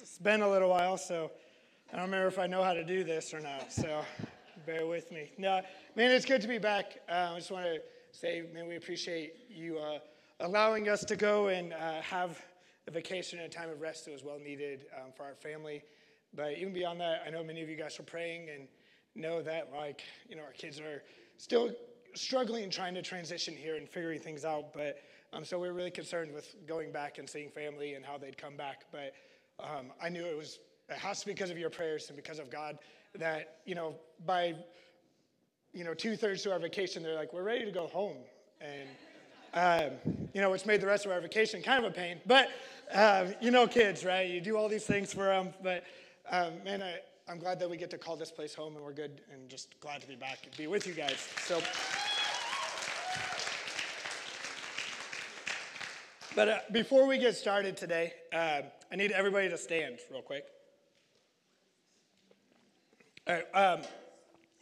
It's been a little while, so I don't remember if I know how to do this or not. So bear with me. No, man, it's good to be back. Uh, I just want to say, man, we appreciate you uh, allowing us to go and uh, have a vacation and a time of rest that was well needed um, for our family. But even beyond that, I know many of you guys are praying and know that, like, you know, our kids are still struggling and trying to transition here and figuring things out. But um, so we're really concerned with going back and seeing family and how they'd come back. But um, I knew it was it has to be because of your prayers and because of God that you know by you know two thirds to our vacation they're like we're ready to go home and um, you know which made the rest of our vacation kind of a pain. But um, you know kids right you do all these things for them. But um, man I, I'm glad that we get to call this place home and we're good and just glad to be back and be with you guys. So. But uh, before we get started today, uh, I need everybody to stand real quick. All right, um,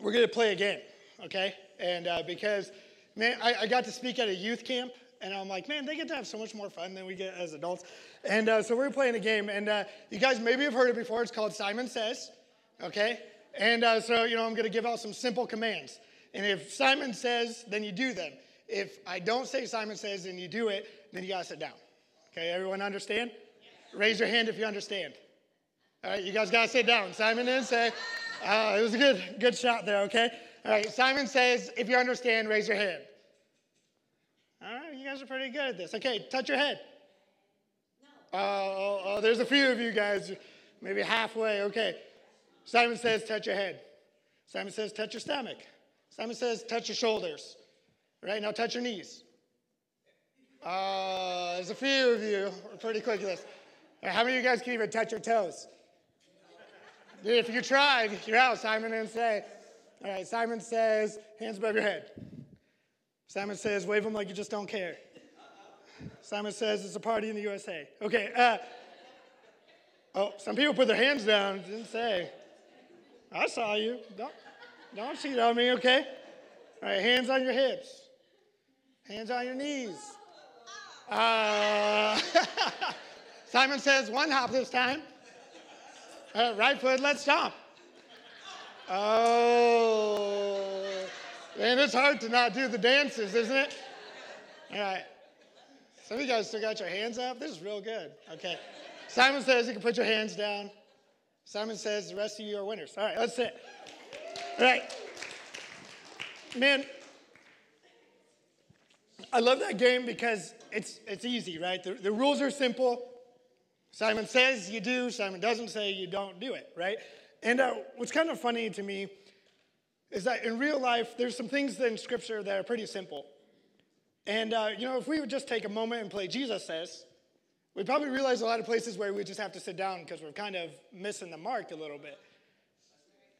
we're going to play a game, okay? And uh, because, man, I, I, got to speak at a youth camp, and I'm like, man, they get to have so much more fun than we get as adults. And uh, so we're playing a game, and uh, you guys maybe have heard it before. It's called Simon Says, okay? And uh, so, you know, I'm going to give out some simple commands. And if Simon says, then you do them. If I don't say Simon says and you do it, then you got to sit down. Okay, everyone understand? Raise your hand if you understand. All right, you guys got to sit down. Simon didn't say. Uh, it was a good, good shot there, okay? All right, Simon says, if you understand, raise your hand. All right, you guys are pretty good at this. Okay, touch your head. No. Oh, oh, there's a few of you guys, maybe halfway. Okay. Simon says, touch your head. Simon says, touch your stomach. Simon says, touch your shoulders. Right now, touch your knees. Uh, there's a few of you. Pretty quick at this. How many of you guys can even touch your toes? If you tried, you're out. Simon didn't say. All right, Simon says, hands above your head. Simon says, wave them like you just don't care. Simon says, it's a party in the USA. Okay. Uh, oh, some people put their hands down. Didn't say. I saw you. Don't, don't cheat on me, okay? All right, hands on your hips. Hands on your knees. Uh, Simon says one hop this time. Uh, right foot, let's jump. Oh, man, it's hard to not do the dances, isn't it? All right. Some of you guys still got your hands up. This is real good. Okay. Simon says you can put your hands down. Simon says the rest of you are winners. All right, let's sit. All right. Man, I love that game because it's, it's easy, right? The, the rules are simple. Simon says you do, Simon doesn't say you don't do it, right? And uh, what's kind of funny to me is that in real life, there's some things in Scripture that are pretty simple. And, uh, you know, if we would just take a moment and play Jesus Says, we'd probably realize a lot of places where we just have to sit down because we're kind of missing the mark a little bit.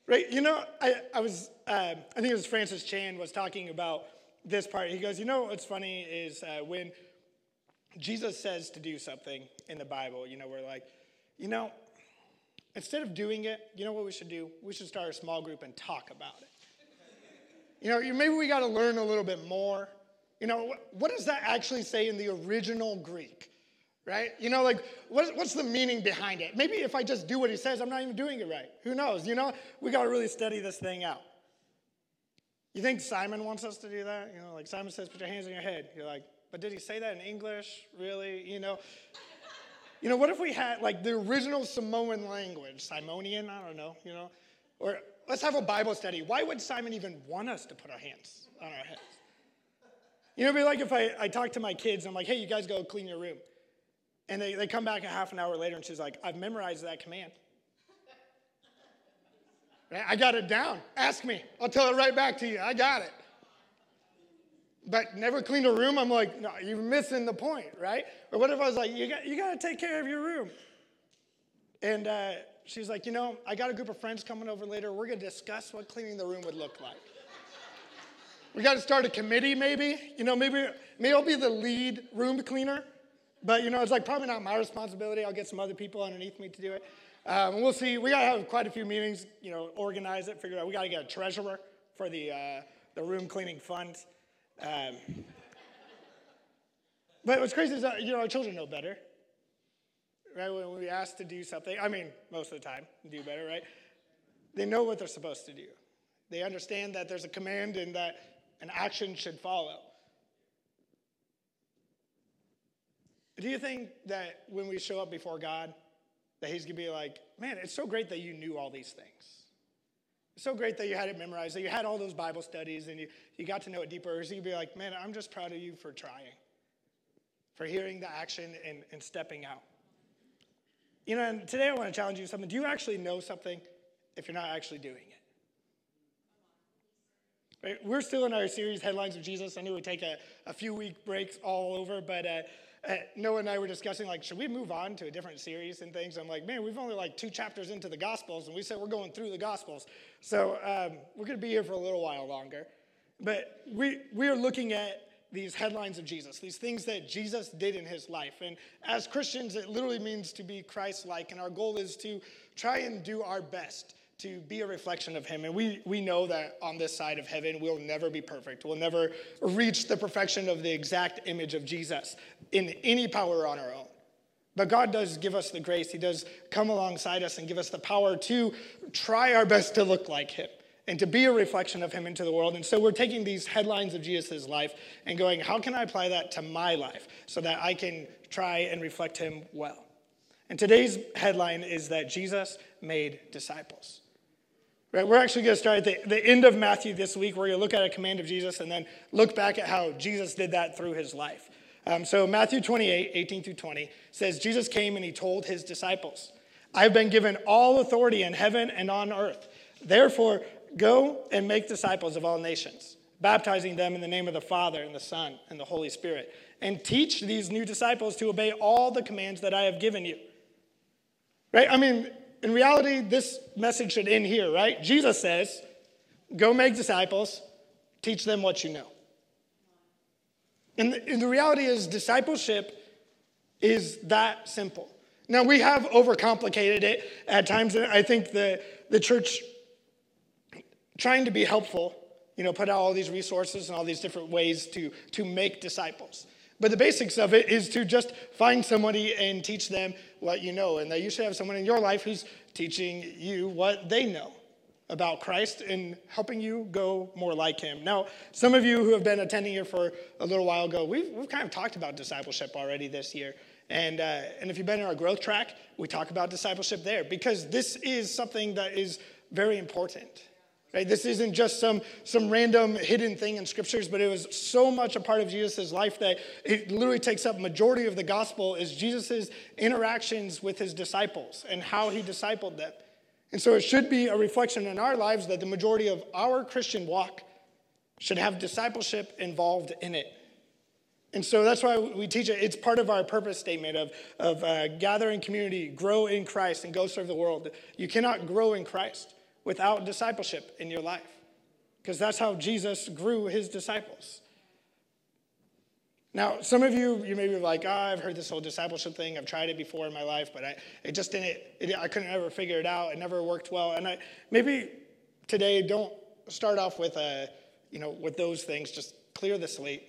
Right? You know, I, I was, uh, I think it was Francis Chan was talking about this part. He goes, you know what's funny is uh, when Jesus says to do something in the Bible, you know, we're like, you know, instead of doing it, you know what we should do? We should start a small group and talk about it. You know, maybe we got to learn a little bit more. You know, what does that actually say in the original Greek? Right? You know, like, what's the meaning behind it? Maybe if I just do what he says, I'm not even doing it right. Who knows? You know, we got to really study this thing out. You think Simon wants us to do that? You know, like Simon says, put your hands on your head. You're like, but did he say that in English? Really? You know? You know, what if we had like the original Samoan language, Simonian, I don't know, you know? Or let's have a Bible study. Why would Simon even want us to put our hands on our heads? You know, it'd be like if I, I talk to my kids, I'm like, hey, you guys go clean your room. And they, they come back a half an hour later and she's like, I've memorized that command. I got it down. Ask me. I'll tell it right back to you. I got it but never cleaned a room. I'm like, no, you're missing the point, right? Or what if I was like, you got, you got to take care of your room? And uh, she's like, you know, I got a group of friends coming over later. We're going to discuss what cleaning the room would look like. we got to start a committee, maybe. You know, maybe, maybe I'll be the lead room cleaner. But, you know, it's like probably not my responsibility. I'll get some other people underneath me to do it. Um, we'll see. We got to have quite a few meetings, you know, organize it, figure it out. We got to get a treasurer for the, uh, the room cleaning fund. Um, but what's crazy is that, you know, our children know better. right? When we ask to do something, I mean, most of the time, do better, right? They know what they're supposed to do. They understand that there's a command and that an action should follow. Do you think that when we show up before God, that He's gonna be like, man, it's so great that you knew all these things? So great that you had it memorized, that you had all those Bible studies and you, you got to know it deeper. Or you'd be like, man, I'm just proud of you for trying, for hearing the action and, and stepping out? You know, and today I want to challenge you something. Do you actually know something if you're not actually doing it? Right? We're still in our series, Headlines of Jesus. I knew we'd take a, a few week breaks all over, but uh, Noah and I were discussing, like, should we move on to a different series and things? I'm like, man, we've only like two chapters into the Gospels, and we said we're going through the Gospels. So um, we're going to be here for a little while longer. But we, we are looking at these headlines of Jesus, these things that Jesus did in his life. And as Christians, it literally means to be Christ like, and our goal is to try and do our best to be a reflection of him. And we, we know that on this side of heaven, we'll never be perfect. We'll never reach the perfection of the exact image of Jesus in any power on our own. But God does give us the grace. He does come alongside us and give us the power to try our best to look like him and to be a reflection of him into the world. And so we're taking these headlines of Jesus' life and going, how can I apply that to my life so that I can try and reflect him well? And today's headline is that Jesus made disciples. Right, we're actually going to start at the, the end of Matthew this week. We're going to look at a command of Jesus and then look back at how Jesus did that through his life. Um, so, Matthew 28, 18 through 20 says, Jesus came and he told his disciples, I've been given all authority in heaven and on earth. Therefore, go and make disciples of all nations, baptizing them in the name of the Father and the Son and the Holy Spirit, and teach these new disciples to obey all the commands that I have given you. Right? I mean, in reality, this message should end here, right? Jesus says, Go make disciples, teach them what you know. And the, and the reality is, discipleship is that simple. Now, we have overcomplicated it at times, and I think the, the church, trying to be helpful, you know, put out all these resources and all these different ways to, to make disciples. But the basics of it is to just find somebody and teach them what you know. And that you should have someone in your life who's teaching you what they know about Christ and helping you go more like him. Now, some of you who have been attending here for a little while ago, we've, we've kind of talked about discipleship already this year. And, uh, and if you've been in our growth track, we talk about discipleship there because this is something that is very important. Right? This isn't just some, some random hidden thing in scriptures, but it was so much a part of Jesus' life that it literally takes up majority of the gospel is Jesus' interactions with his disciples and how he discipled them. And so it should be a reflection in our lives that the majority of our Christian walk should have discipleship involved in it. And so that's why we teach it. It's part of our purpose statement of, of uh, gathering community, grow in Christ, and go serve the world. You cannot grow in Christ without discipleship in your life. Because that's how Jesus grew his disciples. Now, some of you, you may be like, oh, I've heard this whole discipleship thing. I've tried it before in my life, but I, it just didn't, it, I couldn't ever figure it out. It never worked well. And I, maybe today, don't start off with, a, you know, with those things. Just clear the slate.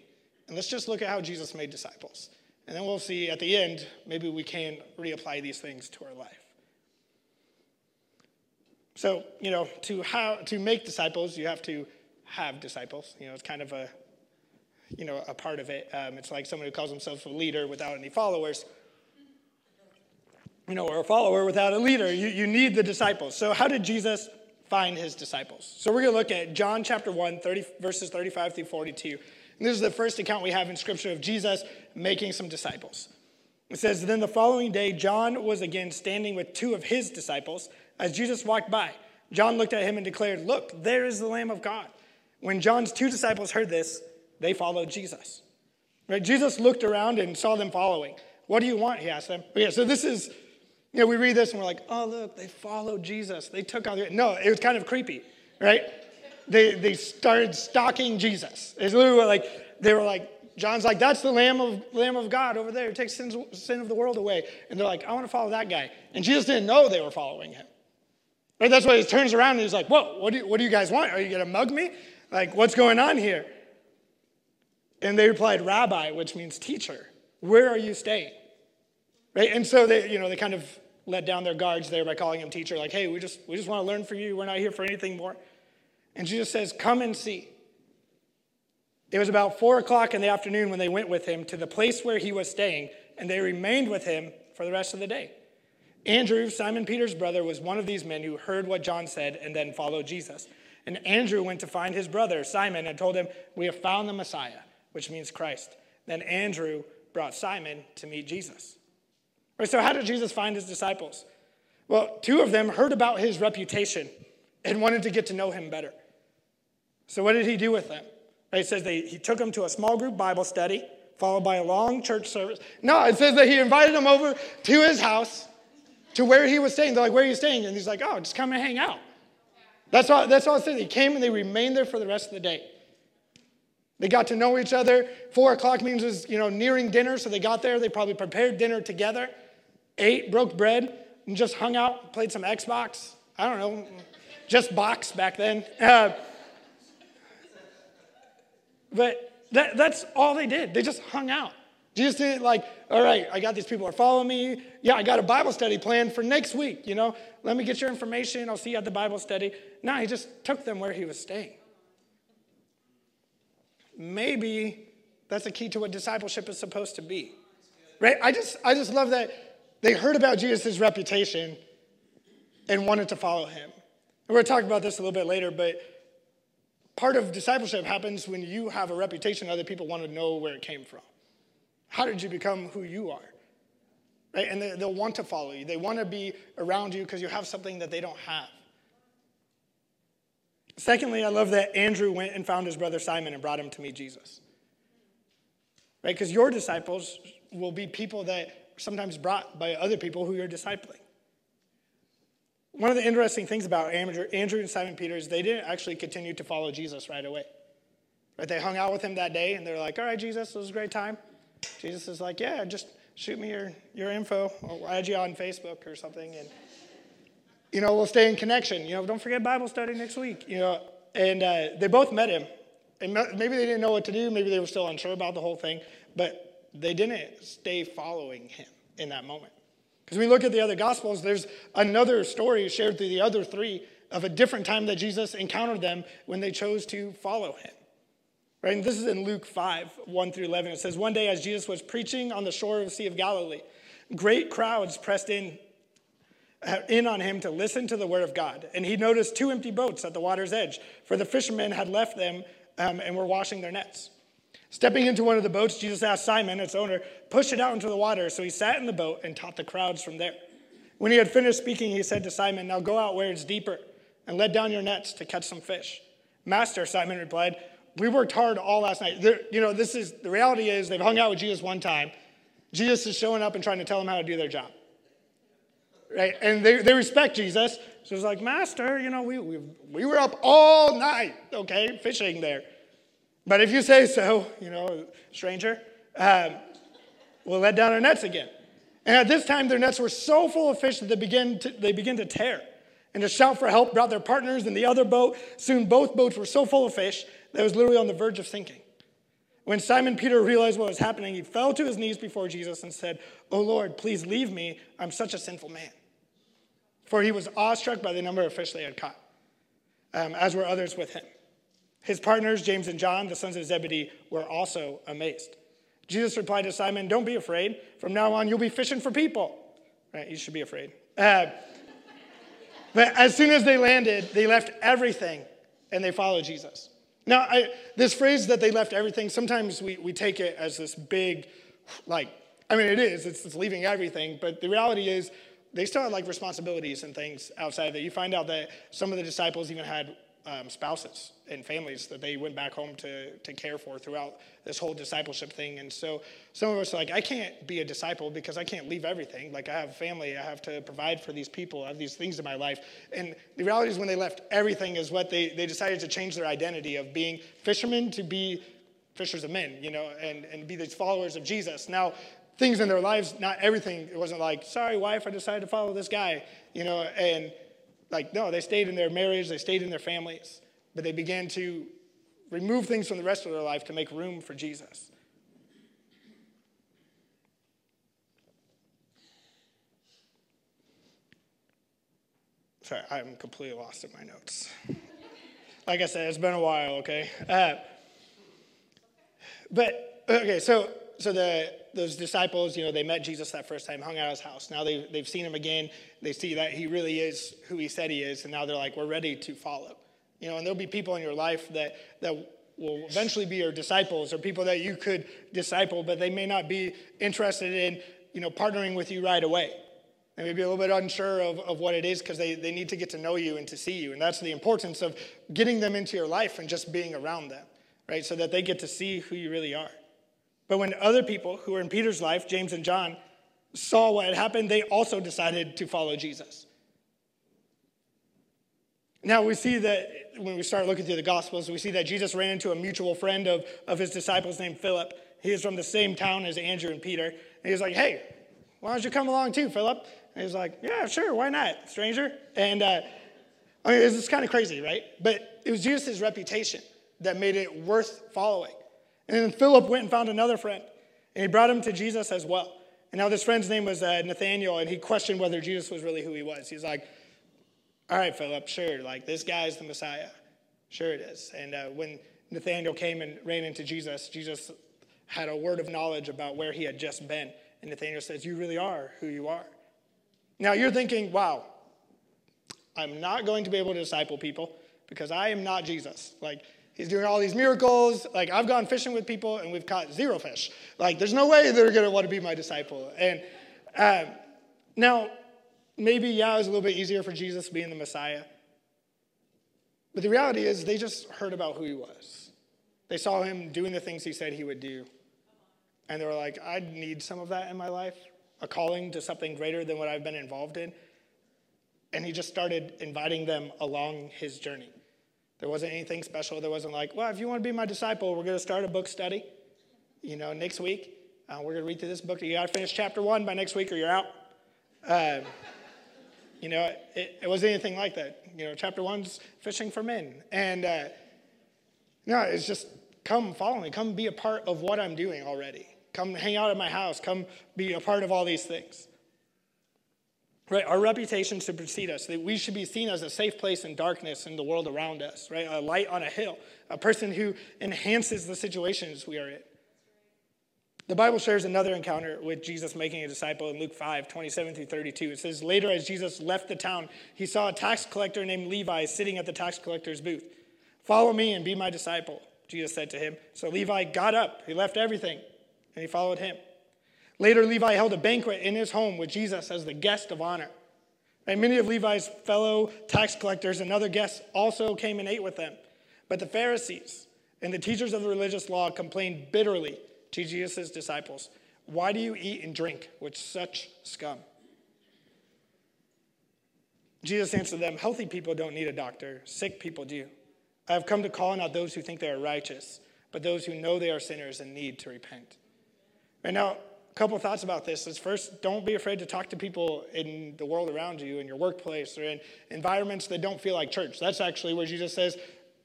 And let's just look at how Jesus made disciples. And then we'll see at the end, maybe we can reapply these things to our life. So, you know, to, how, to make disciples, you have to have disciples. You know, it's kind of a, you know, a part of it. Um, it's like someone who calls himself a leader without any followers. You know, or a follower without a leader. You, you need the disciples. So, how did Jesus find his disciples? So, we're going to look at John chapter 1, 30, verses 35 through 42. And this is the first account we have in Scripture of Jesus making some disciples. It says, Then the following day, John was again standing with two of his disciples as Jesus walked by, John looked at him and declared, Look, there is the Lamb of God. When John's two disciples heard this, they followed Jesus. Right? Jesus looked around and saw them following. What do you want? He asked them. But yeah, so this is, you know, we read this and we're like, oh, look, they followed Jesus. They took on. No, it was kind of creepy, right? They, they started stalking Jesus. It's literally like, they were like, John's like, that's the Lamb of, Lamb of God over there. It takes sins, sin of the world away. And they're like, I want to follow that guy. And Jesus didn't know they were following him. Right? That's why he turns around and he's like, Whoa, what do you, what do you guys want? Are you going to mug me? Like, what's going on here? And they replied, Rabbi, which means teacher. Where are you staying? Right? And so they, you know, they kind of let down their guards there by calling him teacher, like, hey, we just, we just want to learn from you. We're not here for anything more. And Jesus says, come and see. It was about four o'clock in the afternoon when they went with him to the place where he was staying, and they remained with him for the rest of the day. Andrew, Simon Peter's brother, was one of these men who heard what John said and then followed Jesus. And Andrew went to find his brother, Simon, and told him, We have found the Messiah, which means Christ. Then Andrew brought Simon to meet Jesus. Right, so, how did Jesus find his disciples? Well, two of them heard about his reputation and wanted to get to know him better. So, what did he do with them? Right, it says they, he took them to a small group Bible study, followed by a long church service. No, it says that he invited them over to his house, to where he was staying. They're like, Where are you staying? And he's like, Oh, just come and hang out. That's all, that's all it. They came and they remained there for the rest of the day. They got to know each other. Four o'clock means it was, you know, nearing dinner, so they got there. They probably prepared dinner together, ate, broke bread, and just hung out, played some Xbox. I don't know, just box back then. Uh, but that, that's all they did. They just hung out. Jesus didn't like, all right, I got these people are following me. Yeah, I got a Bible study planned for next week. You know, let me get your information. I'll see you at the Bible study. No, he just took them where he was staying. Maybe that's the key to what discipleship is supposed to be. Right? I just, I just love that they heard about Jesus' reputation and wanted to follow him. And we're to talk about this a little bit later, but part of discipleship happens when you have a reputation, other people want to know where it came from. How did you become who you are? Right? And they, will want to follow you. They want to be around you because you have something that they don't have. Secondly, I love that Andrew went and found his brother Simon and brought him to meet Jesus. Right? Because your disciples will be people that are sometimes brought by other people who you're discipling. One of the interesting things about Andrew, Andrew and Simon Peter is they didn't actually continue to follow Jesus right away. Right? They hung out with him that day and they're like, all right, Jesus, it was a great time. Jesus is like, yeah, just shoot me your, your info. I'll add you on Facebook or something. And, you know, we'll stay in connection. You know, don't forget Bible study next week. You know, and uh, they both met him. And maybe they didn't know what to do. Maybe they were still unsure about the whole thing. But they didn't stay following him in that moment. Because we look at the other Gospels, there's another story shared through the other three of a different time that Jesus encountered them when they chose to follow him. Right? And this is in Luke 5, 1 through 11. It says, One day as Jesus was preaching on the shore of the Sea of Galilee, great crowds pressed in, uh, in on him to listen to the word of God. And he noticed two empty boats at the water's edge, for the fishermen had left them um, and were washing their nets. Stepping into one of the boats, Jesus asked Simon, its owner, push it out into the water. So he sat in the boat and taught the crowds from there. When he had finished speaking, he said to Simon, Now go out where it's deeper and let down your nets to catch some fish. Master, Simon replied, we worked hard all last night. There, you know, this is the reality is they've hung out with Jesus one time. Jesus is showing up and trying to tell them how to do their job. Right? And they, they respect Jesus. So it's like, Master, you know, we, we, we were up all night, okay, fishing there. But if you say so, you know, stranger, um, we'll let down our nets again. And at this time, their nets were so full of fish that they begin to, they begin to tear. And to shout for help brought their partners in the other boat. Soon both boats were so full of fish that it was literally on the verge of sinking. When Simon Peter realized what was happening, he fell to his knees before Jesus and said, Oh Lord, please leave me. I'm such a sinful man. For he was awestruck by the number of fish they had caught, um, as were others with him. His partners, James and John, the sons of Zebedee, were also amazed. Jesus replied to Simon, Don't be afraid. From now on, you'll be fishing for people. Right? You should be afraid. Uh, but as soon as they landed, they left everything and they followed Jesus. Now, I, this phrase that they left everything, sometimes we, we take it as this big, like, I mean, it is, it's, it's leaving everything, but the reality is they still had like responsibilities and things outside of that. You find out that some of the disciples even had um, spouses and families that they went back home to, to care for throughout this whole discipleship thing. And so some of us are like, I can't be a disciple because I can't leave everything. Like, I have family, I have to provide for these people, I have these things in my life. And the reality is, when they left everything, is what they, they decided to change their identity of being fishermen to be fishers of men, you know, and, and be these followers of Jesus. Now, things in their lives, not everything, it wasn't like, sorry, wife, I decided to follow this guy, you know, and like, no, they stayed in their marriage, they stayed in their families, but they began to remove things from the rest of their life to make room for Jesus. Sorry, I'm completely lost in my notes. Like I said, it's been a while, okay? Uh, but, okay, so so the, those disciples, you know, they met Jesus that first time, hung out at his house. Now they've, they've seen him again. They see that he really is who he said he is, and now they're like, we're ready to follow. You know, and there'll be people in your life that, that will eventually be your disciples or people that you could disciple, but they may not be interested in, you know, partnering with you right away. They may be a little bit unsure of, of what it is because they, they need to get to know you and to see you. And that's the importance of getting them into your life and just being around them, right? So that they get to see who you really are. But when other people who were in Peter's life, James and John, saw what had happened, they also decided to follow Jesus. Now we see that when we start looking through the Gospels, we see that Jesus ran into a mutual friend of, of his disciples named Philip. He is from the same town as Andrew and Peter. And he was like, hey, why don't you come along too, Philip? And he was like, yeah, sure, why not, stranger? And uh, I mean, it's kind of crazy, right? But it was Jesus' reputation that made it worth following. And then Philip went and found another friend, and he brought him to Jesus as well. And now this friend's name was uh, Nathaniel, and he questioned whether Jesus was really who he was. He's like, all right, Philip, sure, like this guy's the Messiah. Sure it is. And uh, when Nathaniel came and ran into Jesus, Jesus had a word of knowledge about where he had just been. And Nathaniel says, You really are who you are. Now you're thinking, wow, I'm not going to be able to disciple people because I am not Jesus. Like, he's doing all these miracles. Like, I've gone fishing with people and we've caught zero fish. Like, there's no way they're going to want to be my disciple. And um, now, maybe, yeah, it was a little bit easier for Jesus being the Messiah. But the reality is, they just heard about who he was. They saw him doing the things he said he would do. And they were like, I need some of that in my life, a calling to something greater than what I've been involved in. And he just started inviting them along his journey. There wasn't anything special. There wasn't like, well, if you want to be my disciple, we're going to start a book study, you know, next week. Uh, we're going to read through this book. You got to finish chapter one by next week or you're out. Uh, you know, it, it, wasn't anything like that. You know, chapter one's fishing for men. And uh, no, it's just come follow me. Come be a part of what I'm doing already. Come hang out at my house. Come be a part of all these things. Right? Our reputation should precede us. That we should be seen as a safe place in darkness in the world around us, right? A light on a hill, a person who enhances the situations we are in. The Bible shares another encounter with Jesus making a disciple in Luke 5, 27 through 32. It says, Later, as Jesus left the town, he saw a tax collector named Levi sitting at the tax collector's booth. Follow me and be my disciple, Jesus said to him. So Levi got up, he left everything, and he followed him. Later, Levi held a banquet in his home with Jesus as the guest of honor. And many of Levi's fellow tax collectors and other guests also came and ate with them. But the Pharisees and the teachers of the religious law complained bitterly to Jesus' disciples, Why do you eat and drink with such scum? Jesus answered them, Healthy people don't need a doctor, sick people do. I have come to call not those who think they are righteous, but those who know they are sinners and need to repent. And now, a couple thoughts about this is first, don't be afraid to talk to people in the world around you, in your workplace, or in environments that don't feel like church. That's actually where Jesus says,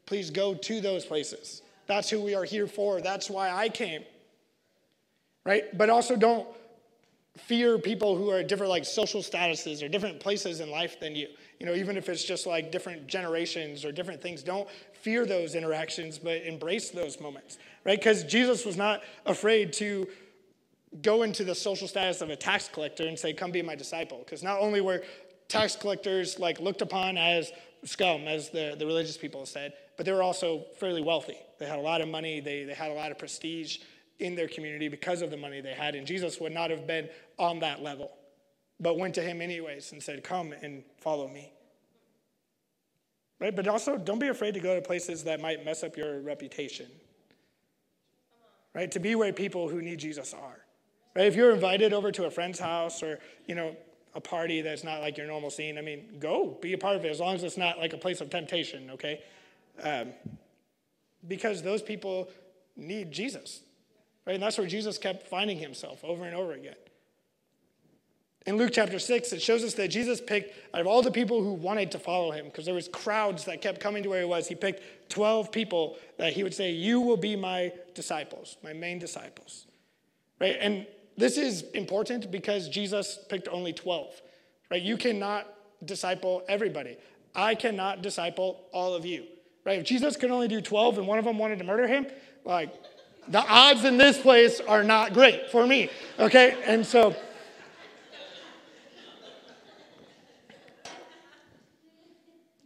please go to those places. That's who we are here for. That's why I came right? But also don't fear people who are different like social statuses or different places in life than you. You know, even if it's just like different generations or different things, don't fear those interactions, but embrace those moments, right? Because Jesus was not afraid to go into the social status of a tax collector and say, "Come be my disciple," because not only were tax collectors like looked upon as scum, as the, the religious people said, but they were also fairly wealthy. They had a lot of money. They, they had a lot of prestige in their community because of the money they had. And Jesus would not have been on that level, but went to him anyways and said, Come and follow me. Right? But also, don't be afraid to go to places that might mess up your reputation. Right? To be where people who need Jesus are. Right? If you're invited over to a friend's house or, you know, a party that's not like your normal scene, I mean, go be a part of it as long as it's not like a place of temptation, okay? Um, because those people need Jesus. Right? And that's where Jesus kept finding himself over and over again. In Luke chapter 6, it shows us that Jesus picked, out of all the people who wanted to follow him, because there was crowds that kept coming to where he was, he picked 12 people that he would say, you will be my disciples, my main disciples. Right? And this is important because Jesus picked only 12. Right? You cannot disciple everybody. I cannot disciple all of you. Right? If Jesus could only do 12 and one of them wanted to murder him, like the odds in this place are not great for me. Okay? And so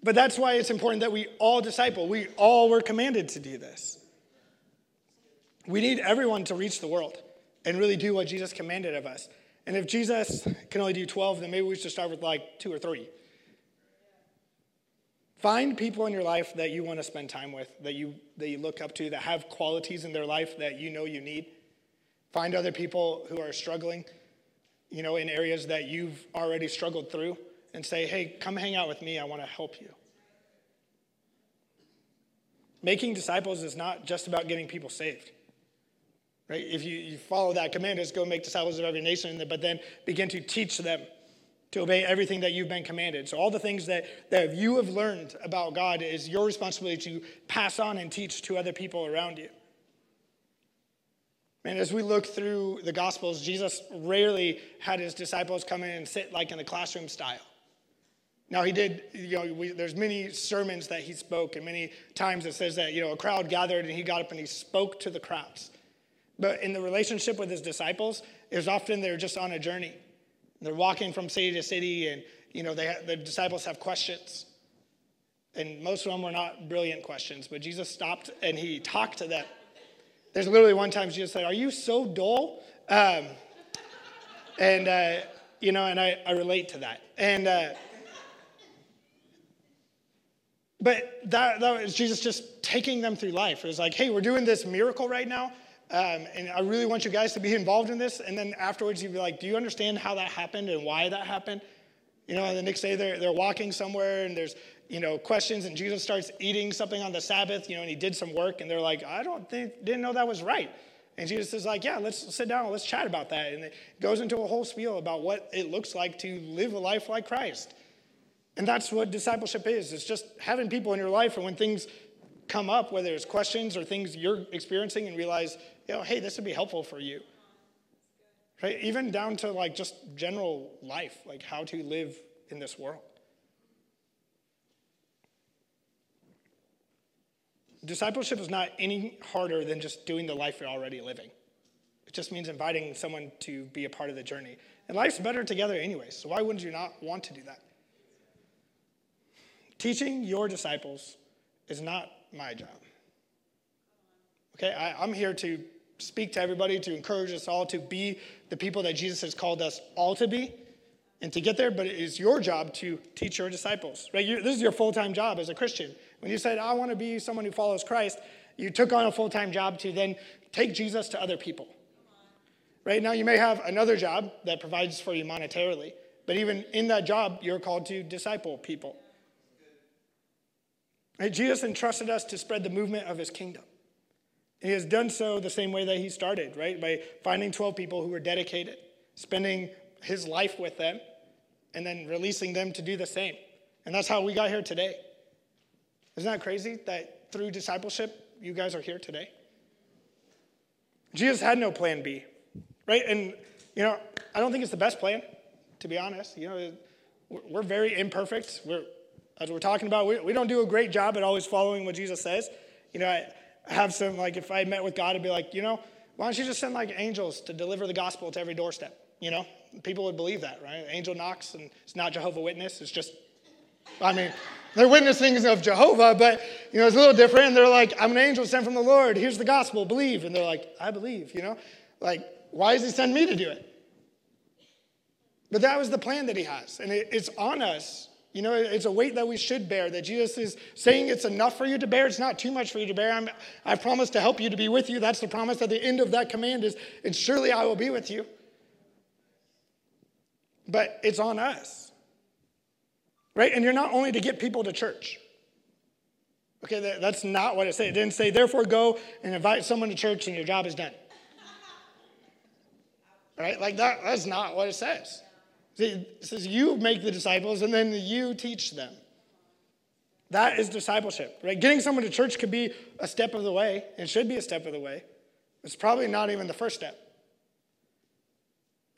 But that's why it's important that we all disciple. We all were commanded to do this. We need everyone to reach the world and really do what Jesus commanded of us. And if Jesus can only do 12, then maybe we should start with like two or three. Find people in your life that you want to spend time with, that you, that you look up to, that have qualities in their life that you know you need. Find other people who are struggling, you know, in areas that you've already struggled through and say, hey, come hang out with me. I want to help you. Making disciples is not just about getting people saved. Right? If you, you follow that command, is go make disciples of every nation, but then begin to teach them to obey everything that you've been commanded. So all the things that, that you have learned about God is your responsibility to pass on and teach to other people around you. And as we look through the Gospels, Jesus rarely had his disciples come in and sit like in the classroom style. Now he did, you know, we, there's many sermons that he spoke, and many times it says that, you know, a crowd gathered and he got up and he spoke to the crowds. But in the relationship with his disciples, is often they're just on a journey. They're walking from city to city, and, you know, they, the disciples have questions. And most of them were not brilliant questions, but Jesus stopped and he talked to them. There's literally one time Jesus said, Are you so dull? Um, and, uh, you know, and I, I relate to that. And, uh, but that, that was Jesus just taking them through life. It was like, hey, we're doing this miracle right now. Um, and I really want you guys to be involved in this. And then afterwards, you'd be like, do you understand how that happened and why that happened? You know, and the next day they're, they're walking somewhere and there's, you know, questions and Jesus starts eating something on the Sabbath, you know, and he did some work and they're like, I don't think, didn't know that was right. And Jesus is like, yeah, let's sit down, let's chat about that. And it goes into a whole spiel about what it looks like to live a life like Christ. And that's what discipleship is. It's just having people in your life, and when things come up, whether it's questions or things you're experiencing, and realize, you know, hey, this would be helpful for you. Right? Even down to like just general life, like how to live in this world. Discipleship is not any harder than just doing the life you're already living. It just means inviting someone to be a part of the journey. And life's better together anyway, so why wouldn't you not want to do that? Teaching your disciples is not my job. Okay, I, am here to speak to everybody, to encourage us all to be the people that Jesus has called us all to be and to get there, but it is your job to teach your disciples, right? You, this is your full time job as a Christian. When you said, I want to be someone who follows Christ, you took on a full time job to then take Jesus to other people. Right now, you may have another job that provides for you monetarily, but even in that job, you're called to disciple people. Right? Jesus entrusted us to spread the movement of his kingdom. He has done so the same way that he started, right? By finding 12 people who were dedicated, spending his life with them, and then releasing them to do the same. And that's how we got here today. Isn't that crazy that through discipleship, you guys are here today? Jesus had no plan B, right? And, you know, I don't think it's the best plan, to be honest. You know, we're very imperfect. We're, as we're talking about, we, we don't do a great job at always following what Jesus says. You know, I have some, like, if I met with God, I'd be like, you know, why don't you just send like angels to deliver the gospel to every doorstep? You know, people would believe that, right? Angel knocks and it's not Jehovah Witness. It's just, I mean, they're witnessing of Jehovah, but you know, it's a little different. And they're like, I'm an angel sent from the Lord. Here's the gospel. Believe. And they're like, I believe, you know? Like, why does he send me to do it? But that was the plan that he has. And it, it's on us you know, it's a weight that we should bear, that Jesus is saying it's enough for you to bear. It's not too much for you to bear. I'm, I promise to help you to be with you. That's the promise at the end of that command is, and surely I will be with you. But it's on us. Right? And you're not only to get people to church. Okay, that, that's not what it said. It didn't say, therefore go and invite someone to church and your job is done. Right? Like that, that's not what it says. It says you make the disciples and then you teach them. That is discipleship, right? Getting someone to church could be a step of the way. It should be a step of the way. It's probably not even the first step.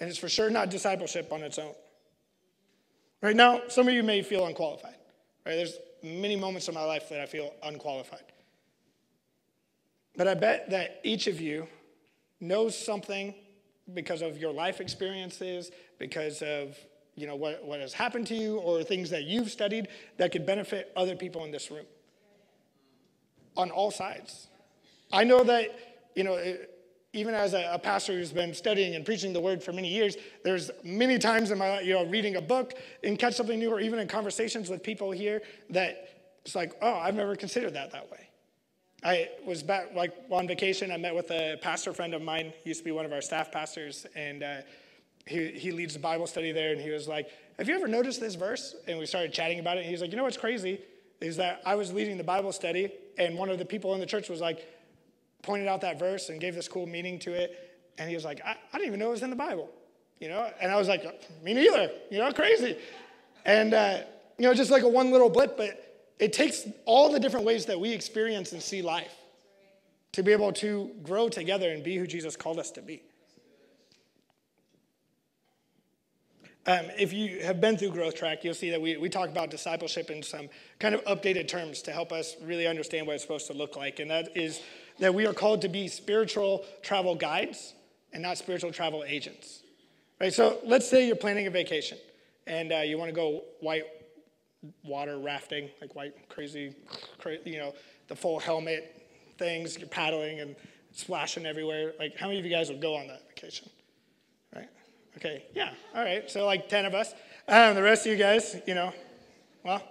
And it's for sure not discipleship on its own. Right now, some of you may feel unqualified. Right? There's many moments in my life that I feel unqualified. But I bet that each of you knows something because of your life experiences, because of you know what, what has happened to you, or things that you've studied that could benefit other people in this room. On all sides. I know that, you know, even as a, a, pastor who's been studying and preaching the word for many years, there's many times in my life, you know, reading a book and catch something new, or even in conversations with people here that it's like, oh, I've never considered that that way. I was back like on vacation. I met with a pastor friend of mine. He used to be one of our staff pastors, and uh, he he leads the Bible study there. And he was like, "Have you ever noticed this verse?" And we started chatting about it. And he was like, "You know what's crazy is that I was leading the Bible study, and one of the people in the church was like, pointed out that verse and gave this cool meaning to it. And he was like, I, I didn't even know it was in the Bible, you know? And I was like, me neither, you know, crazy. And, uh, you know, just like a one little blip, but it takes all the different ways that we experience and see life to be able to grow together and be who Jesus called us to be. Um, if you have been through Growth Track, you'll see that we, we talk about discipleship in some kind of updated terms to help us really understand what it's supposed to look like. And that is that we are called to be spiritual travel guides and not spiritual travel agents. Right? So let's say you're planning a vacation and uh, you want to go white water rafting, like white crazy, you know, the full helmet things, you're paddling and splashing everywhere. Like, how many of you guys would go on that vacation? Right? Okay, yeah, all right. So, like 10 of us. Um, the rest of you guys, you know, well,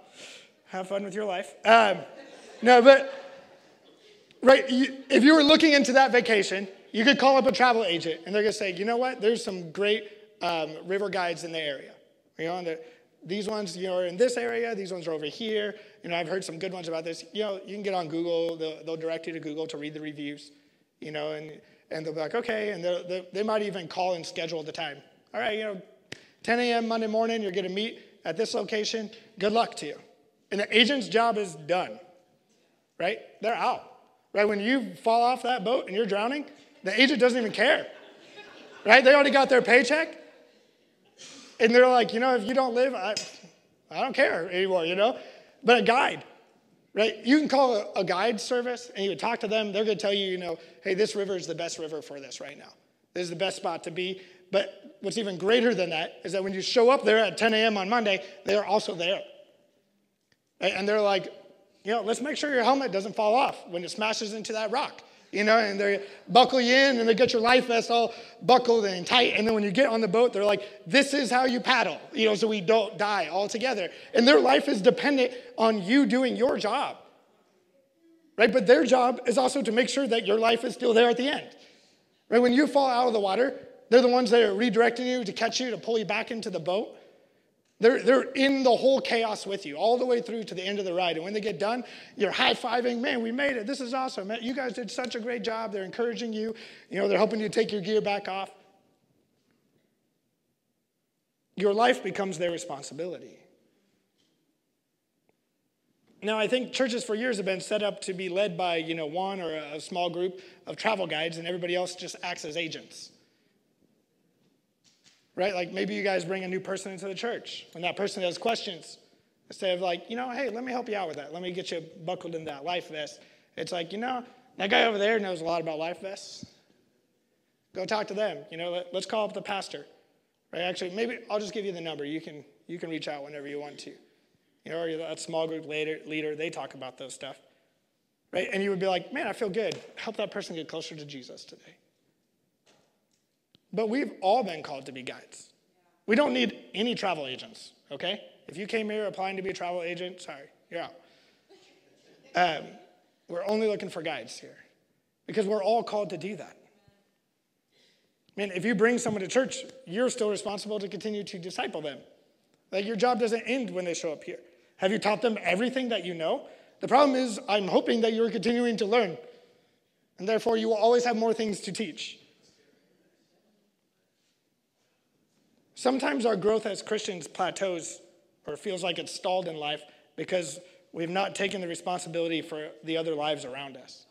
have fun with your life. Um, no, but right, if you were looking into that vacation, you could call up a travel agent and they're to say, you know what, there's some great um, river guides in the area. You know, these ones, you know, are in this area, these ones are over here. You know, I've heard some good ones about this. You know, you can get on Google, they'll, they'll direct you to Google to read the reviews, you know, and, and they'll be like, okay, and they they might even call and schedule the time. All right, you know, 10 a.m. Monday morning, you're going to meet at this location. Good luck to you. And the agent's job is done, right? They're out. Right? When you fall off that boat and you're drowning, the agent doesn't even care. Right? They already got their paycheck. And they're like, you know, if you don't live, I, I don't care anymore, you know? But a guide, right? You can call a, guide service and you would talk to them. They're going to tell you, you know, hey, this river is the best river for this right now. This is the best spot to be. But what's even greater than that is that when you show up there at 10 a.m. on Monday, they are also there. And they're like, you know, let's make sure your helmet doesn't fall off when it smashes into that rock. You know, and they buckle you in and they get your life vest all buckled and tight. And then when you get on the boat, they're like, this is how you paddle, you know, so we don't die all together. And their life is dependent on you doing your job. Right? But their job is also to make sure that your life is still there at the end. Right? When you fall out of the water, they're the ones that are redirecting you to catch you, to pull you back into the boat. They're, they're in the whole chaos with you all the way through to the end of the ride. And when they get done, you're high fiving, man, we made it. This is awesome. Man, you guys did such a great job. They're encouraging you. You know, they're helping you take your gear back off. Your life becomes their responsibility. Now, I think churches for years have been set up to be led by, you know, one or a small group of travel guides, and everybody else just acts as agents right? Like maybe you guys bring a new person into the church and that person has questions. Instead of like, you know, hey, let me help you out with that. Let me get you buckled in that life vest. It's like, you know, that guy over there knows a lot about life vests. Go talk to them. You know, let, us call up the pastor. Right? Actually, maybe I'll just give you the number. You can you can reach out whenever you want to. You know, or that small group leader, leader, they talk about those stuff. Right? And you would be like, man, I feel good. Help that person get closer to Jesus today. But we've all been called to be guides. We don't need any travel agents, okay? If you came here applying to be a travel agent, sorry, you're out. Um, we're only looking for guides here because we're all called to do that. I mean, if you bring someone to church, you're still responsible to continue to disciple them. Like your job doesn't end when they show up here. Have you taught them everything that you know? The problem is, I'm hoping that you're continuing to learn, and therefore you will always have more things to teach. Sometimes our growth as Christians plateaus or feels like it's stalled in life because we've not taken the responsibility for the other lives around us.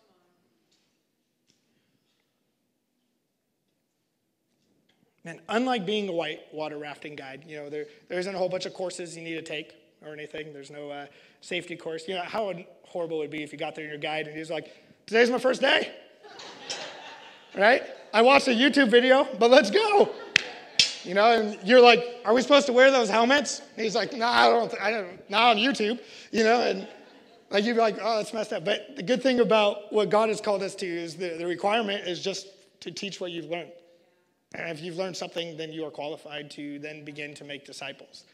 And unlike being a white water rafting guide, you know, there, there isn't a whole bunch of courses you need to take or anything. There's no uh, safety course. You know, how horrible it would be if you got there in your guide and he's like, today's my first day. right? I watched a YouTube video, but let's go. You know, and you're like, are we supposed to wear those helmets? And he's like, no, nah, I don't, I don't, not on YouTube, you know, and like you'd be like, oh, that's messed up. But the good thing about what God has called us to is the, the requirement is just to teach what you've learned. And if you've learned something, then you are qualified to then begin to make disciples.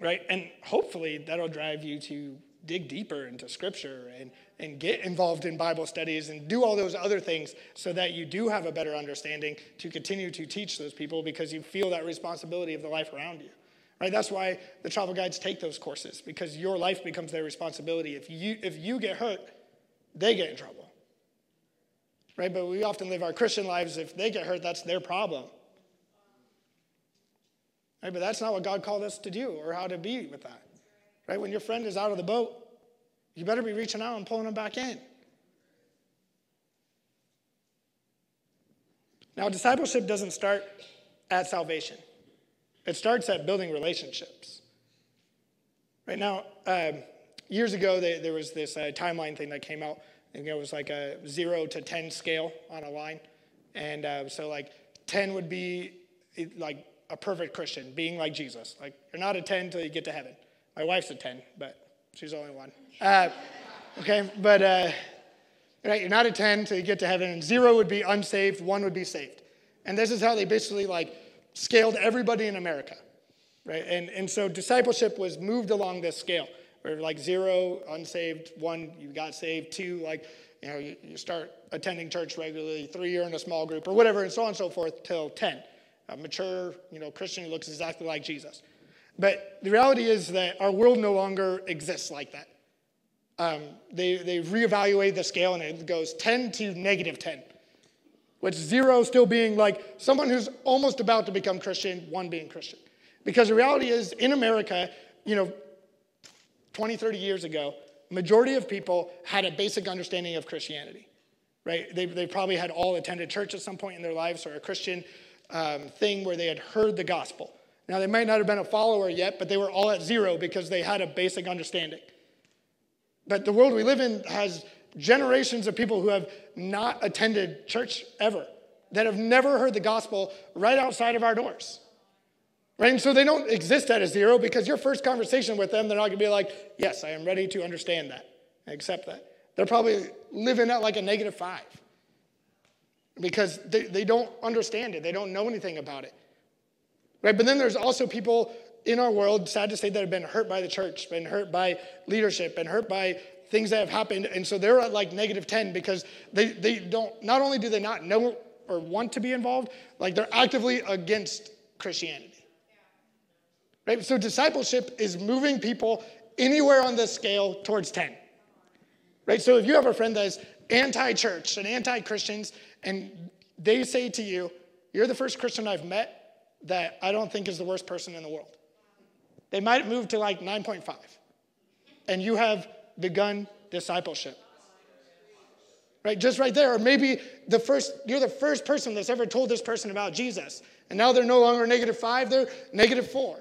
Right? And hopefully that'll drive you to dig deeper into scripture and, and get involved in Bible studies and do all those other things so that you do have a better understanding to continue to teach those people because you feel that responsibility of the life around you. Right? That's why the travel guides take those courses because your life becomes their responsibility. If you, if you get hurt, they get in trouble right? But we often live our Christian lives, if they get hurt, that's their problem. Right? But that's not what God called us to do or how to be with that. Right? When your friend is out of the boat, you better be reaching out and pulling them back in. Now, discipleship doesn't start at salvation, it starts at building relationships. Right now, um, years ago, they, there was this uh, timeline thing that came out think it was like a zero to 10 scale on a line. And uh, so, like, 10 would be like a perfect Christian, being like Jesus. Like, you're not a 10 until you get to heaven. My wife's a 10, but she's only one. Uh, okay, but uh, right, you're not a 10 until you get to heaven. And zero would be unsaved, one would be saved. And this is how they basically like scaled everybody in America, right? And, and so discipleship was moved along this scale where like zero, unsaved, one, you got saved, two, like, you know, you, you start attending church regularly, three, you're in a small group, or whatever, and so on and so forth, till 10. A mature, you know, Christian who looks exactly like Jesus. But the reality is that our world no longer exists like that. Um, they, they reevaluate the scale and it goes 10 to negative 10, with zero still being like someone who's almost about to become Christian, one being Christian. Because the reality is, in America, you know, 20, 30 years ago, majority of people had a basic understanding of Christianity, right? They, they probably had all attended church at some point in their lives or a Christian um, thing where they had heard the gospel. Now, they might not have been a follower yet, but they were all at zero because they had a basic understanding. But the world we live in has generations of people who have not attended church ever, that have never heard the gospel right outside of our doors. Right? And so they don't exist at a zero because your first conversation with them, they're not going to be like, yes, I am ready to understand that, accept that. They're probably living at like a negative five because they, they don't understand it. They don't know anything about it. Right? But then there's also people in our world, sad to say, that have been hurt by the church, been hurt by leadership, been hurt by things that have happened. And so they're at like negative 10 because they, they don't, not only do they not know or want to be involved, like they're actively against Christianity. Right? So discipleship is moving people anywhere on the scale towards 10. Right? So if you have a friend that is anti-church and anti-Christians, and they say to you, you're the first Christian I've met that I don't think is the worst person in the world. They might move to like 9.5. And you have begun discipleship. Right? Just right there. Or maybe the first, you're the first person that's ever told this person about Jesus. And now they're no longer negative five, they're negative four.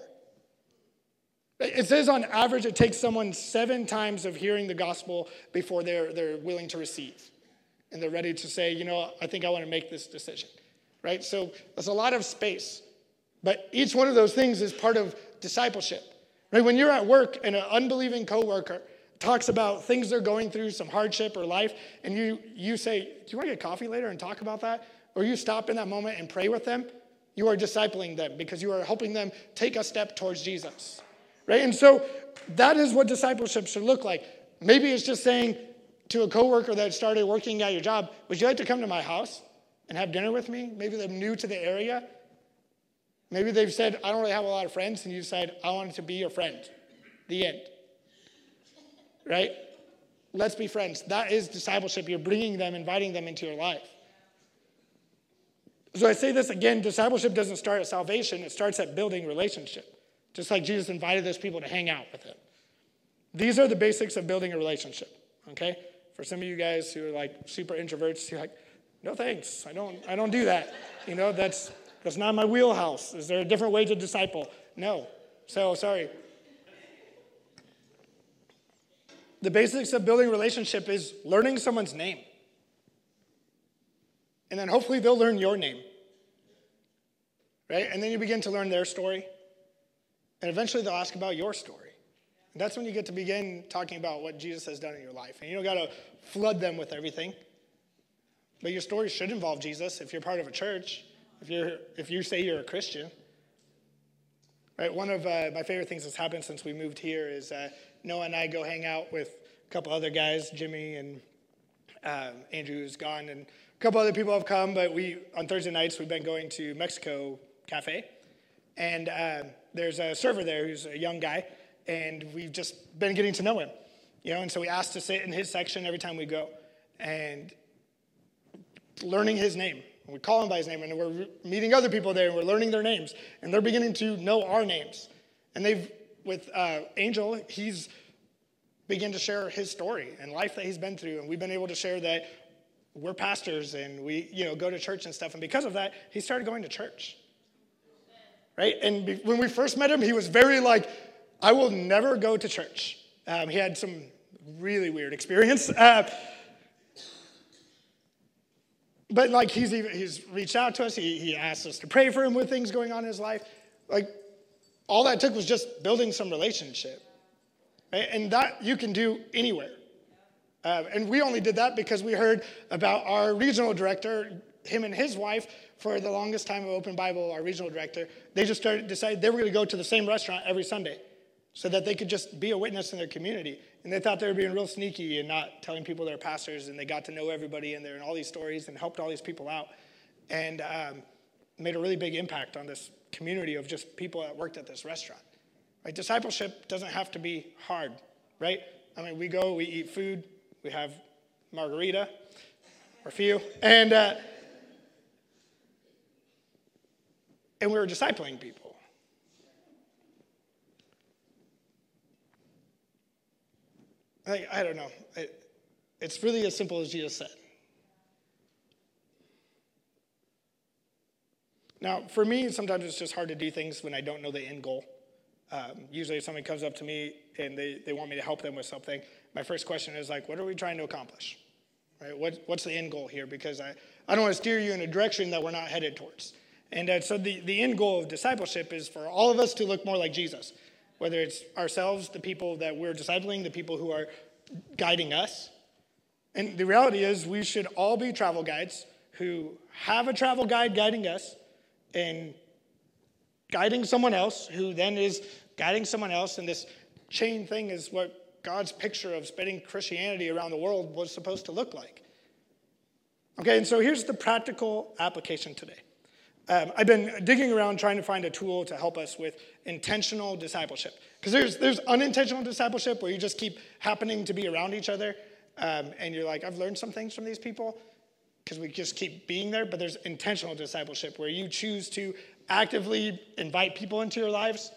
It says on average it takes someone seven times of hearing the gospel before they're, they're willing to receive. And they're ready to say, you know, I think I want to make this decision. Right? So there's a lot of space. But each one of those things is part of discipleship. Right? When you're at work and an unbelieving coworker talks about things they're going through, some hardship or life, and you, you say, Do you want to get coffee later and talk about that? Or you stop in that moment and pray with them, you are discipling them because you are helping them take a step towards Jesus right? And so that is what discipleship should look like. Maybe it's just saying to a coworker that started working at your job, would you like to come to my house and have dinner with me? Maybe they're new to the area. Maybe they've said, I don't really have a lot of friends, and you decide, I want to be your friend. The end. Right? Let's be friends. That is discipleship. You're bringing them, inviting them into your life. So I say this again discipleship doesn't start at salvation, it starts at building relationship just like Jesus invited those people to hang out with him. These are the basics of building a relationship, okay? For some of you guys who are like super introverts, you're like, No thanks. I don't, I don't do that. You know, that's, that's not my wheelhouse. Is there a different way to disciple? No. So, sorry. The basics of building relationship is learning someone's name. And then hopefully they'll learn your name. Right? And then you begin to learn their story. And eventually they'll ask about your story. And that's when you get to begin talking about what Jesus has done in your life. And you don't got to flood them with everything. But your story should involve Jesus if you're part of a church, if, you're, if you say you're a Christian. Right? One of uh, my favorite things that's happened since we moved here is uh, Noah and I go hang out with a couple other guys, Jimmy and um, Andrew's gone, and a couple other people have come. But we on Thursday nights we've been going to Mexico Cafe, and uh, there's a server there who's a young guy, and we've just been getting to know him, you know. And so we asked to sit in his section every time we go, and learning his name. We call him by his name, and we're meeting other people there, and we're learning their names, and they're beginning to know our names. And they've with uh, Angel, he's begun to share his story and life that he's been through, and we've been able to share that we're pastors and we, you know, go to church and stuff. And because of that, he started going to church. Right? And be, when we first met him, he was very like, I will never go to church. Um, he had some really weird experience. Uh, but like he's he's reached out to us. He, he asked us to pray for him with things going on in his life. Like all that took was just building some relationship. And that you can do anywhere. Uh, and we only did that because we heard about our regional director, him and his wife, for the longest time of Open Bible, our regional director, they just started decided they were going to go to the same restaurant every Sunday so that they could just be a witness in their community. And they thought they were being real sneaky and not telling people they're pastors, and they got to know everybody in there and all these stories and helped all these people out. And um, made a really big impact on this community of just people that worked at this restaurant. Right? Discipleship doesn't have to be hard, right? I mean, we go, we eat food, we have margarita or few, and uh, and we were discipling people. I, I don't know. It, it's really as simple as Jesus said. Now, for me, sometimes it's just hard to do things when I don't know the end goal. Um, usually, if somebody comes up to me and they, they want me to help them with something, my first question is like, what are we trying to accomplish? Right? What, what's the end goal here? Because I, I don't want to steer you in a direction that we're not headed towards. And uh, so the, the end goal of discipleship is for all of us to look more like Jesus, whether it's ourselves, the people that we're discipling, the people who are guiding us. And the reality is, we should all be travel guides who have a travel guide guiding us and guiding someone else who then is guiding someone else. And this chain thing is what God's picture of spreading Christianity around the world was supposed to look like. Okay, and so here's the practical application today. Um, I've been digging around trying to find a tool to help us with intentional discipleship. Because there's, there's unintentional discipleship where you just keep happening to be around each other. Um, and you're like, I've learned some things from these people because we just keep being there, but there's intentional discipleship where you choose to actively invite people into your lives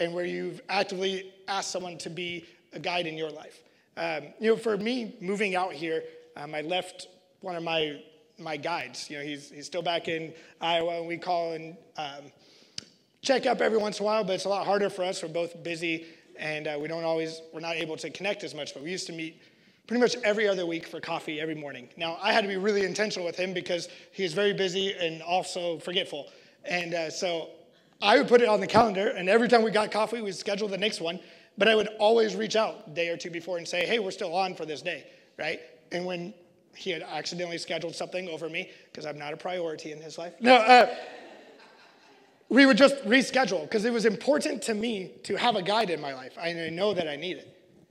and where you've actively asked someone to be a guide in your life. Um, you know, for me, moving out here, um, I left one of my my guides. You know, he's he's still back in Iowa, and we call and um, check up every once in a while. But it's a lot harder for us. We're both busy, and uh, we don't always we're not able to connect as much. But we used to meet pretty much every other week for coffee every morning. Now, I had to be really intentional with him because he is very busy and also forgetful. And uh, so I would put it on the calendar, and every time we got coffee, we'd schedule the next one. But I would always reach out day or two before and say, hey, we're still on for this day, right? And when he had accidentally scheduled something over me, because I'm not a priority in his life, no, uh, we would just reschedule because it was important to me to have a guide in my life. I know that I need it.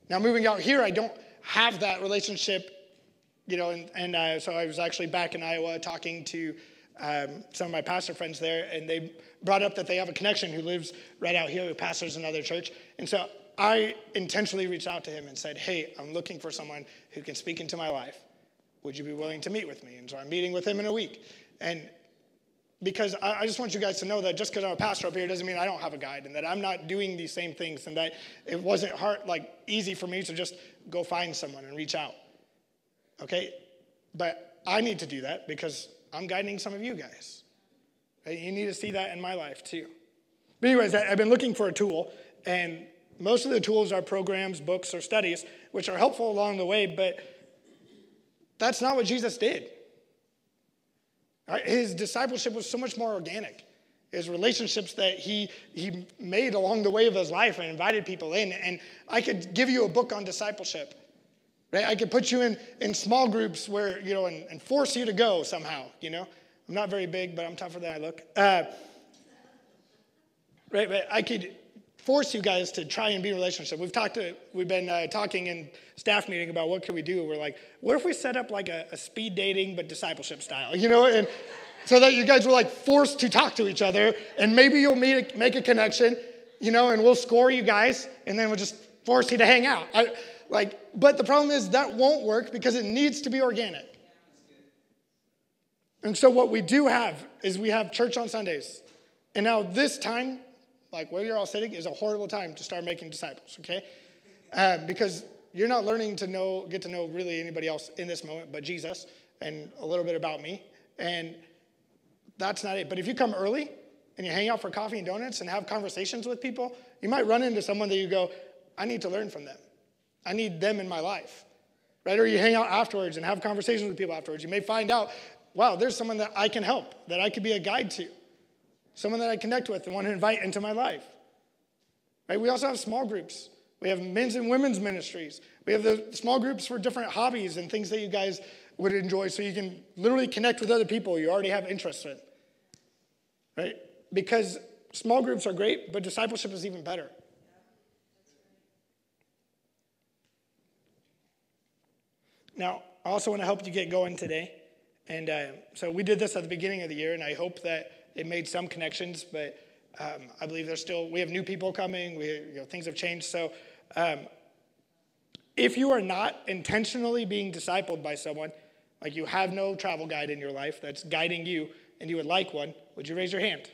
Now, moving out here, I don't have that relationship, you know, and, and uh, so I was actually back in Iowa talking to um, some of my pastor friends there, and they brought up that they have a connection who lives right out here who pastors another church. And so I intentionally reached out to him and said, Hey, I'm looking for someone who can speak into my life. Would you be willing to meet with me? And so I'm meeting with him in a week. And because I, just want you guys to know that just because I'm a pastor up here doesn't mean I don't have a guide and that I'm not doing these same things and that it wasn't hard, like easy for me to just go find someone and reach out. Okay? But I need to do that because I'm guiding some of you guys. You need to see that in my life too. But, anyways, I've been looking for a tool, and most of the tools are programs, books, or studies, which are helpful along the way, but that's not what Jesus did. Right? His discipleship was so much more organic. His relationships that he, he made along the way of his life and invited people in. And I could give you a book on discipleship. Right? I could put you in, in small groups where, you know, and, and force you to go somehow, you know. I'm not very big, but I'm tougher than I look. Uh, right, but I could force you guys to try and be in relationship. We've talked to, we've been uh, talking in staff meeting about what can we do. We're like, what if we set up like a, a speed dating but discipleship style, you know, and so that you guys were like forced to talk to each other, and maybe you'll meet, make a connection, you know, and we'll score you guys, and then we'll just force you to hang out. I, like, but the problem is that won't work because it needs to be organic. And so what we do have is we have church on Sundays. And now this time like where you're all sitting, is a horrible time to start making disciples, okay? Uh, because you're not learning to know, get to know really anybody else in this moment but Jesus and a little bit about me. And that's not it. But if you come early and you hang out for coffee and donuts and have conversations with people, you might run into someone that you go, I need to learn from them. I need them in my life. Right? Or you hang out afterwards and have conversations with people afterwards. You may find out, wow, there's someone that I can help, that I could be a guide to someone that I connect with and want to invite into my life. Right? We also have small groups. We have men's and women's ministries. We have the small groups for different hobbies and things that you guys would enjoy so you can literally connect with other people you already have interest in. Right? Because small groups are great, but discipleship is even better. Now, I also want to help you get going today. And uh, so we did this at the beginning of the year, and I hope that it made some connections, but um, I believe there's still, we have new people coming, we, you know, things have changed. So um, if you are not intentionally being discipled by someone, like you have no travel guide in your life that's guiding you and you would like one, would you raise your hand?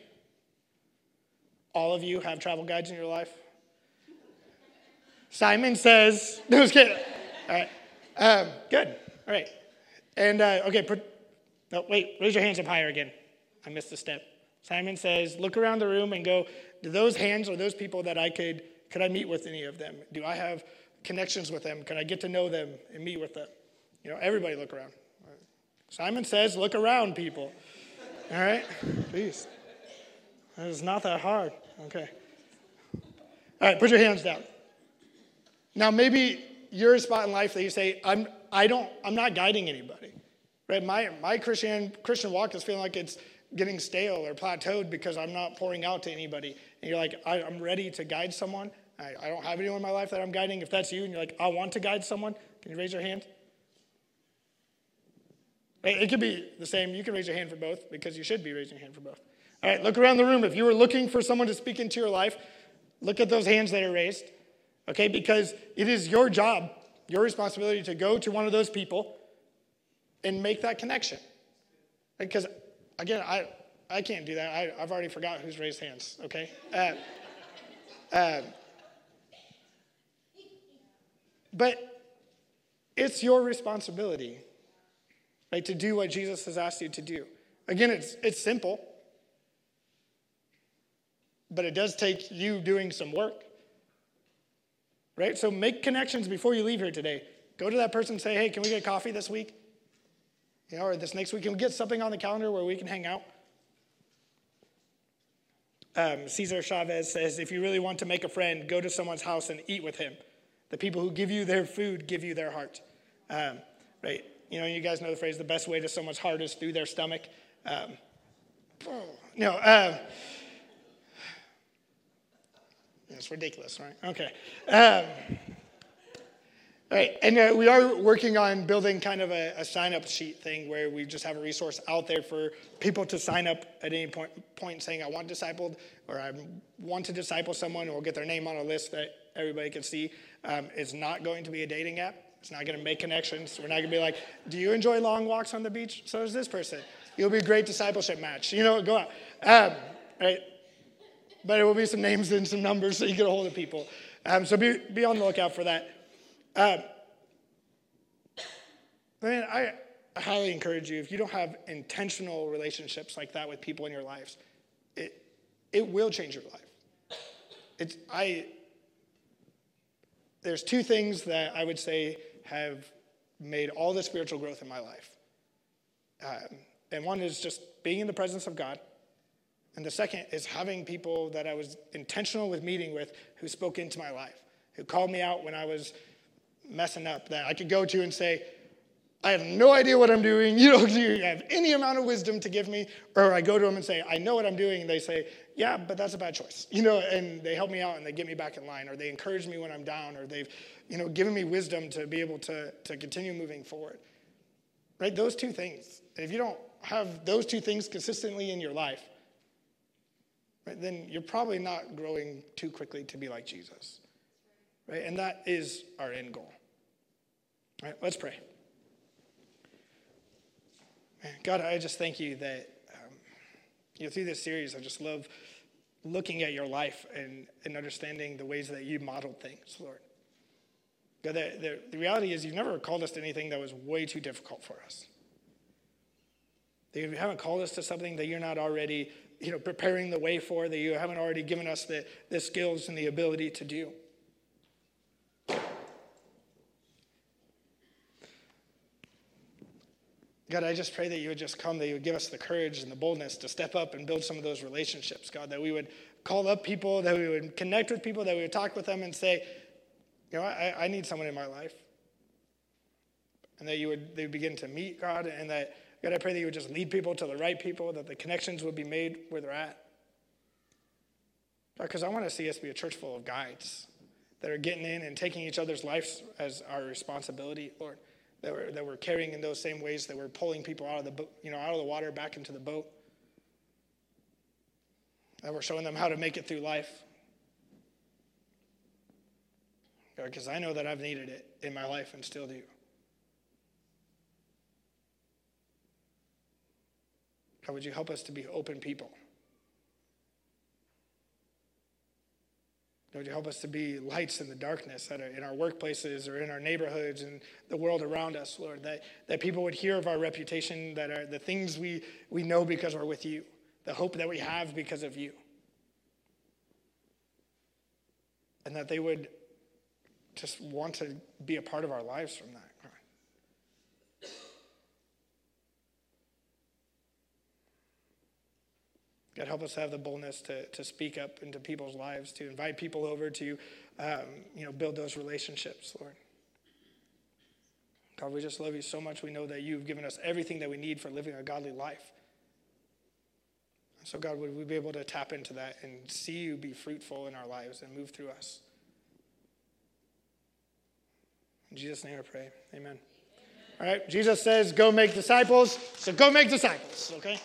All of you have travel guides in your life? Simon says, no, just kidding. All right. Um, good. All right. And, uh, okay, put, no, wait, raise your hands up higher again. I missed a step. Simon says, look around the room and go, do those hands or those people that I could, could I meet with any of them? Do I have connections with them? Can I get to know them and meet with them? You know, everybody look around. Simon says, look around, people. All right? Please. It's not that hard. Okay. All right, put your hands down. Now, maybe you're a spot in life that you say, I'm, I don't, I'm not guiding anybody. Right? My, my Christian, Christian walk is feeling like it's getting stale or plateaued because I'm not pouring out to anybody. And you're like, I, am ready to guide someone. I, I don't have anyone in my life that I'm guiding. If that's you and you're like, I want to guide someone, can you raise your hand? It could be the same. You can raise your hand for both because you should be raising your hand for both. All right, look around the room. If you were looking for someone to speak into your life, look at those hands that are raised, okay? Because it is your job, your responsibility to go to one of those people and make that connection. Because again, I, I can't do that. I, have already forgot who's raised hands, okay? Uh, uh, but it's your responsibility, right, to do what Jesus has asked you to do. Again, it's, it's simple, but it does take you doing some work, right? So make connections before you leave here today. Go to that person and say, hey, can we get coffee this week? You know, or this next week, can we get something on the calendar where we can hang out? Um, Cesar Chavez says, if you really want to make a friend, go to someone's house and eat with him. The people who give you their food give you their heart. Um, right? You know, you guys know the phrase, the best way to someone's heart is through their stomach. Um, no, um, it's ridiculous, right? Okay. Um, Right, and uh, we are working on building kind of a, a, sign-up sheet thing where we just have a resource out there for people to sign up at any point, point saying, I want discipled, or I want to disciple someone, or get their name on a list that everybody can see. Um, it's not going to be a dating app. It's not going to make connections. We're not going to be like, do you enjoy long walks on the beach? So does this person. You'll be a great discipleship match. You know, go out. Um, right? But it will be some names and some numbers so you get a hold of people. Um, so be, be on the lookout for that. Uh, man, I, I highly encourage you, if you don't have intentional relationships like that with people in your lives, it, it will change your life. It's, I, there's two things that I would say have made all the spiritual growth in my life. Um, and one is just being in the presence of God. And the second is having people that I was intentional with meeting with who spoke into my life, who called me out when I was messing up, that I could go to and say, I have no idea what I'm doing. You don't you have any amount of wisdom to give me. Or I go to them and say, I know what I'm doing. And they say, Yeah, but that's a bad choice. You know, and they help me out and they get me back in line. Or they encourage me when I'm down. Or they've, you know, given me wisdom to be able to, to continue moving forward. Right? Those two things. If you don't have those two things consistently in your life, right, then you're probably not growing too quickly to be like Jesus. Right? And that is our end goal. All right, let's pray. God, I just thank you that um, you know through this series, I just love looking at your life and, and understanding the ways that you modeled things, Lord. God, the, the, the reality is you've never called us to anything that was way too difficult for us. You haven't called us to something that you're not already you know, preparing the way for, that you haven't already given us the, the skills and the ability to do. God, I just pray that you would just come, that you would give us the courage and the boldness to step up and build some of those relationships, God, that we would call up people, that we would connect with people, that we would talk with them and say, you know, I, I need someone in my life. And that you would they would begin to meet God, and that, God, I pray that you would just lead people to the right people, that the connections would be made where they're at. Because I want to see us be a church full of guides that are getting in and taking each other's lives as our responsibility, Lord that we're, that we're carrying in those same ways that we're pulling people out of the boat, you know, out of the water back into the boat. That we're showing them how to make it through life. Because I know that I've needed it in my life and still do. God, would you help us to be open people? Lord, you help us to be lights in the darkness that are in our workplaces or in our neighborhoods and the world around us, Lord, that, that people would hear of our reputation, that are the things we, we know because we're with you, the hope that we have because of you. And that they would just want to be a part of our lives from that. God, help us have the boldness to, to speak up into people's lives, to invite people over to, um, you know, build those relationships, Lord. God, we just love you so much. We know that you've given us everything that we need for living a godly life. So, God, would we be able to tap into that and see you be fruitful in our lives and move through us? In Jesus' name I pray. Amen. Amen. All right, Jesus says, go make disciples. So go make disciples, okay?